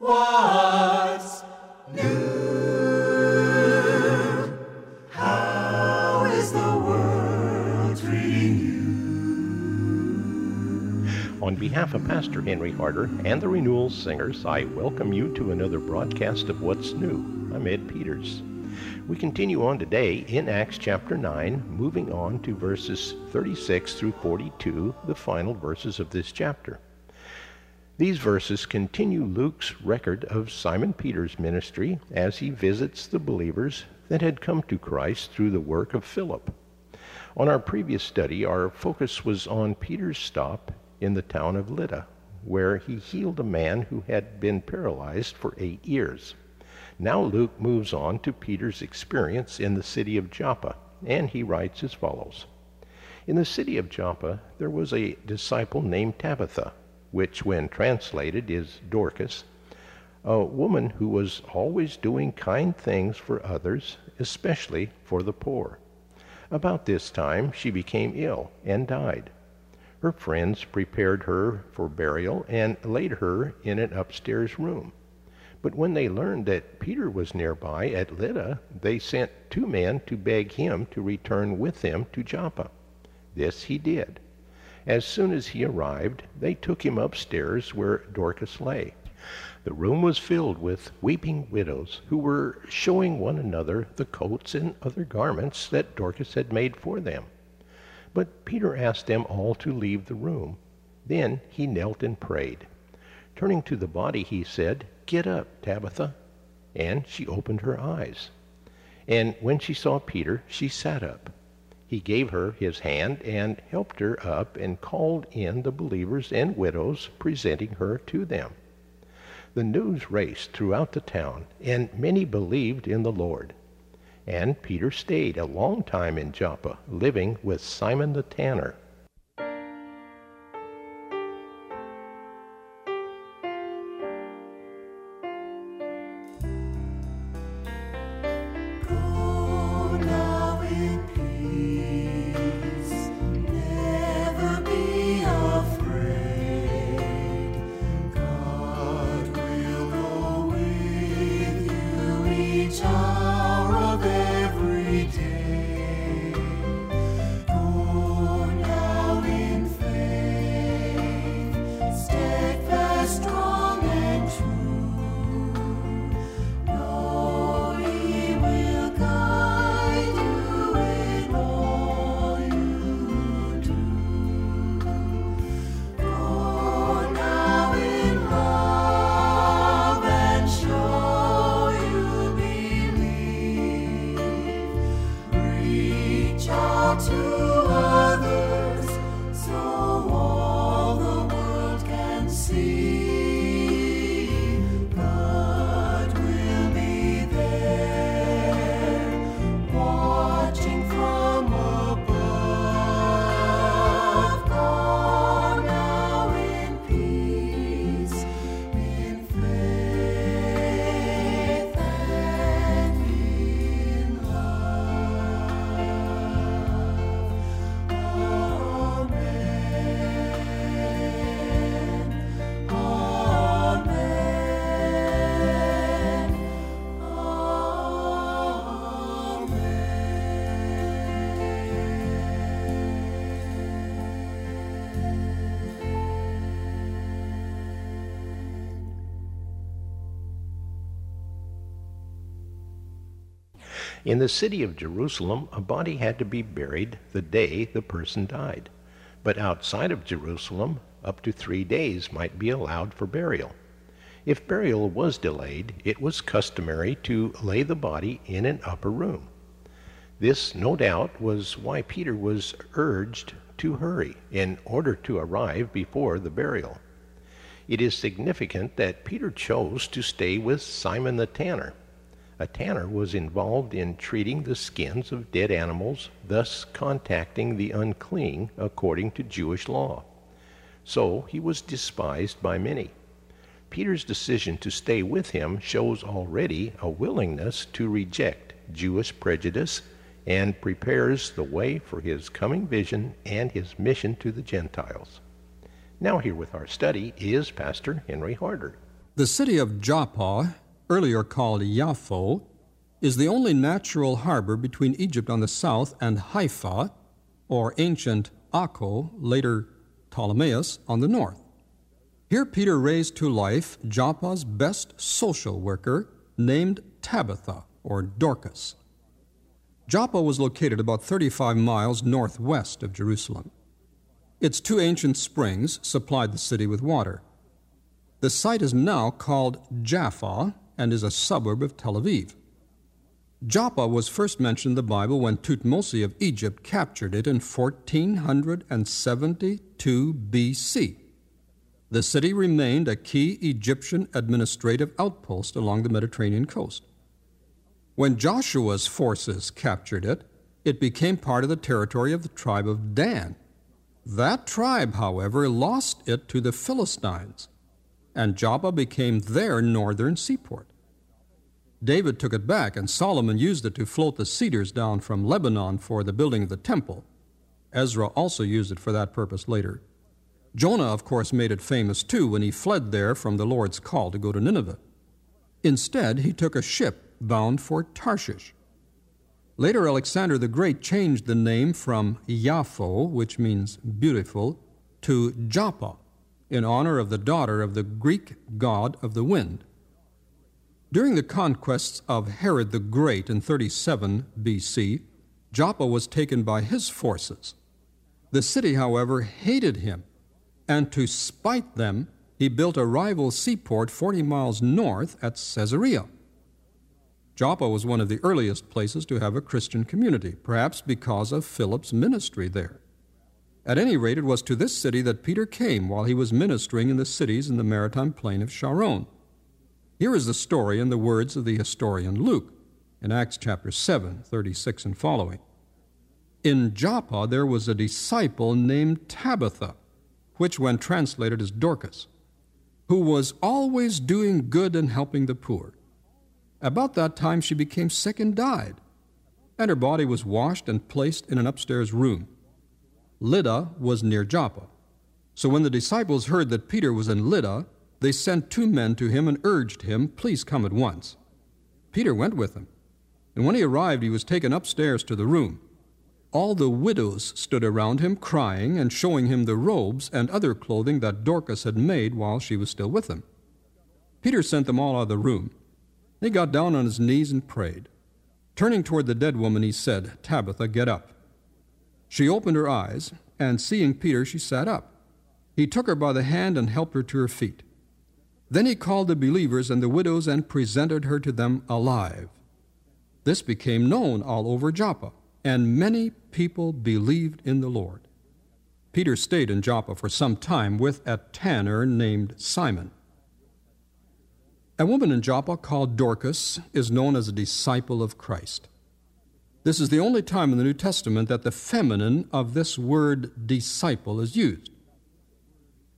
What's new? How is the world treating you? On behalf of Pastor Henry Harder and the Renewal Singers, I welcome you to another broadcast of What's New. I'm Ed Peters. We continue on today in Acts chapter 9, moving on to verses 36 through 42, the final verses of this chapter. These verses continue Luke's record of Simon Peter's ministry as he visits the believers that had come to Christ through the work of Philip. On our previous study, our focus was on Peter's stop in the town of Lydda, where he healed a man who had been paralyzed for eight years. Now Luke moves on to Peter's experience in the city of Joppa, and he writes as follows In the city of Joppa there was a disciple named Tabitha, which, when translated, is Dorcas, a woman who was always doing kind things for others, especially for the poor. About this time she became ill and died. Her friends prepared her for burial and laid her in an upstairs room. But when they learned that Peter was nearby at Lydda, they sent two men to beg him to return with them to Joppa. This he did. As soon as he arrived, they took him upstairs where Dorcas lay. The room was filled with weeping widows who were showing one another the coats and other garments that Dorcas had made for them. But Peter asked them all to leave the room. Then he knelt and prayed. Turning to the body, he said, Get up, Tabitha. And she opened her eyes. And when she saw Peter, she sat up. He gave her his hand and helped her up and called in the believers and widows, presenting her to them. The news raced throughout the town, and many believed in the Lord. And Peter stayed a long time in Joppa, living with Simon the tanner. In the city of Jerusalem, a body had to be buried the day the person died. But outside of Jerusalem, up to three days might be allowed for burial. If burial was delayed, it was customary to lay the body in an upper room. This, no doubt, was why Peter was urged to hurry in order to arrive before the burial. It is significant that Peter chose to stay with Simon the tanner. A tanner was involved in treating the skins of dead animals, thus contacting the unclean according to Jewish law. So he was despised by many. Peter's decision to stay with him shows already a willingness to reject Jewish prejudice and prepares the way for his coming vision and his mission to the Gentiles. Now, here with our study is Pastor Henry Harder. The city of Joppa, earlier called Yaffo, is the only natural harbor between Egypt on the south and Haifa, or ancient Akko, later Ptolemais, on the north. Here Peter raised to life Joppa's best social worker, named Tabitha, or Dorcas. Joppa was located about 35 miles northwest of Jerusalem. Its two ancient springs supplied the city with water. The site is now called Jaffa and is a suburb of Tel Aviv. Joppa was first mentioned in the Bible when Thutmosis of Egypt captured it in 1472 BC. The city remained a key Egyptian administrative outpost along the Mediterranean coast. When Joshua's forces captured it, it became part of the territory of the tribe of Dan. That tribe, however, lost it to the Philistines, and Joppa became their northern seaport. David took it back, and Solomon used it to float the cedars down from Lebanon for the building of the temple. Ezra also used it for that purpose later. Jonah, of course, made it famous too when he fled there from the Lord's call to go to Nineveh. Instead, he took a ship bound for Tarshish. Later, Alexander the Great changed the name from Yaffo, which means beautiful, to Joppa, in honor of the daughter of the Greek god of the wind. During the conquests of Herod the Great in 37 BC, Joppa was taken by his forces. The city, however, hated him, and to spite them, he built a rival seaport 40 miles north at Caesarea. Joppa was one of the earliest places to have a Christian community, perhaps because of Philip's ministry there. At any rate, it was to this city that Peter came while he was ministering in the cities in the maritime plain of Sharon. Here is the story in the words of the historian Luke in Acts chapter 7, 36 and following. In Joppa there was a disciple named Tabitha, which when translated is Dorcas, who was always doing good and helping the poor. About that time she became sick and died, and her body was washed and placed in an upstairs room. Lydda was near Joppa. So when the disciples heard that Peter was in Lydda, they sent two men to him and urged him, Please come at once. Peter went with them. And when he arrived, he was taken upstairs to the room. All the widows stood around him, crying and showing him the robes and other clothing that Dorcas had made while she was still with them. Peter sent them all out of the room. He got down on his knees and prayed. Turning toward the dead woman, he said, Tabitha, get up. She opened her eyes, and seeing Peter, she sat up. He took her by the hand and helped her to her feet. Then he called the believers and the widows and presented her to them alive. This became known all over Joppa, and many people believed in the Lord. Peter stayed in Joppa for some time with a tanner named Simon. A woman in Joppa called Dorcas is known as a disciple of Christ. This is the only time in the New Testament that the feminine of this word disciple is used.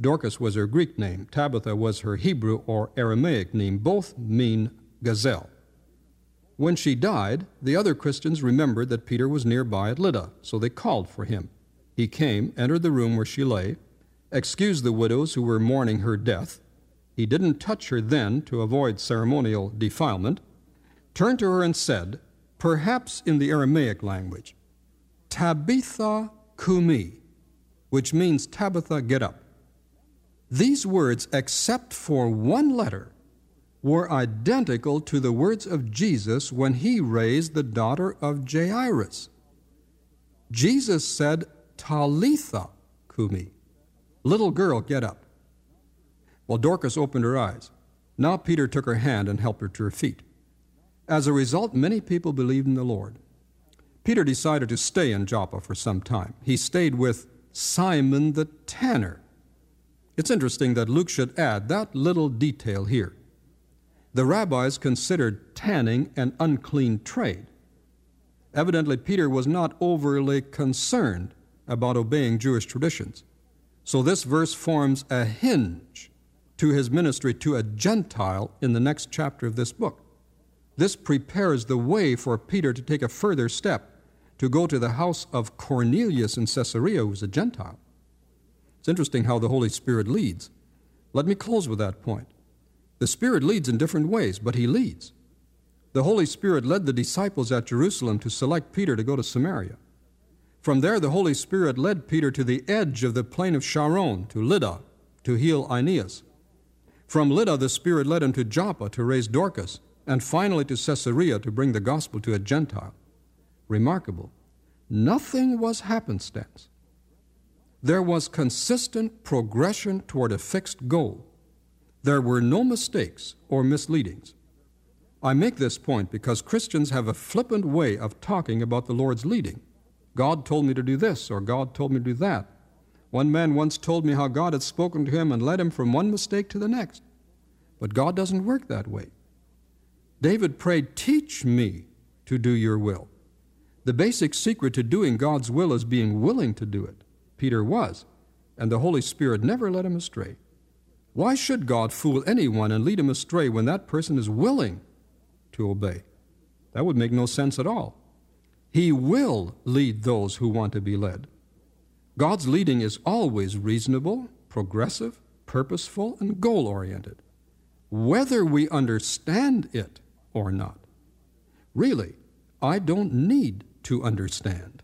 Dorcas was her Greek name. Tabitha was her Hebrew or Aramaic name. Both mean gazelle. When she died, the other Christians remembered that Peter was nearby at Lydda, so they called for him. He came, entered the room where she lay, excused the widows who were mourning her death. He didn't touch her then to avoid ceremonial defilement, turned to her and said, perhaps in the Aramaic language, Tabitha Kumi, which means Tabitha, get up. These words, except for one letter, were identical to the words of Jesus when he raised the daughter of Jairus. Jesus said, Talitha Kumi, little girl, get up. Well, Dorcas opened her eyes. Now Peter took her hand and helped her to her feet. As a result, many people believed in the Lord. Peter decided to stay in Joppa for some time. He stayed with Simon the tanner it's interesting that Luke should add that little detail here. The rabbis considered tanning an unclean trade. Evidently, Peter was not overly concerned about obeying Jewish traditions. So, this verse forms a hinge to his ministry to a Gentile in the next chapter of this book. This prepares the way for Peter to take a further step to go to the house of Cornelius in Caesarea, who was a Gentile. It's interesting how the Holy Spirit leads. Let me close with that point. The Spirit leads in different ways, but He leads. The Holy Spirit led the disciples at Jerusalem to select Peter to go to Samaria. From there, the Holy Spirit led Peter to the edge of the plain of Sharon, to Lydda, to heal Aeneas. From Lydda, the Spirit led him to Joppa to raise Dorcas, and finally to Caesarea to bring the gospel to a Gentile. Remarkable. Nothing was happenstance. There was consistent progression toward a fixed goal. There were no mistakes or misleadings. I make this point because Christians have a flippant way of talking about the Lord's leading. God told me to do this, or God told me to do that. One man once told me how God had spoken to him and led him from one mistake to the next. But God doesn't work that way. David prayed, Teach me to do your will. The basic secret to doing God's will is being willing to do it. Peter was, and the Holy Spirit never led him astray. Why should God fool anyone and lead him astray when that person is willing to obey? That would make no sense at all. He will lead those who want to be led. God's leading is always reasonable, progressive, purposeful, and goal oriented, whether we understand it or not. Really, I don't need to understand.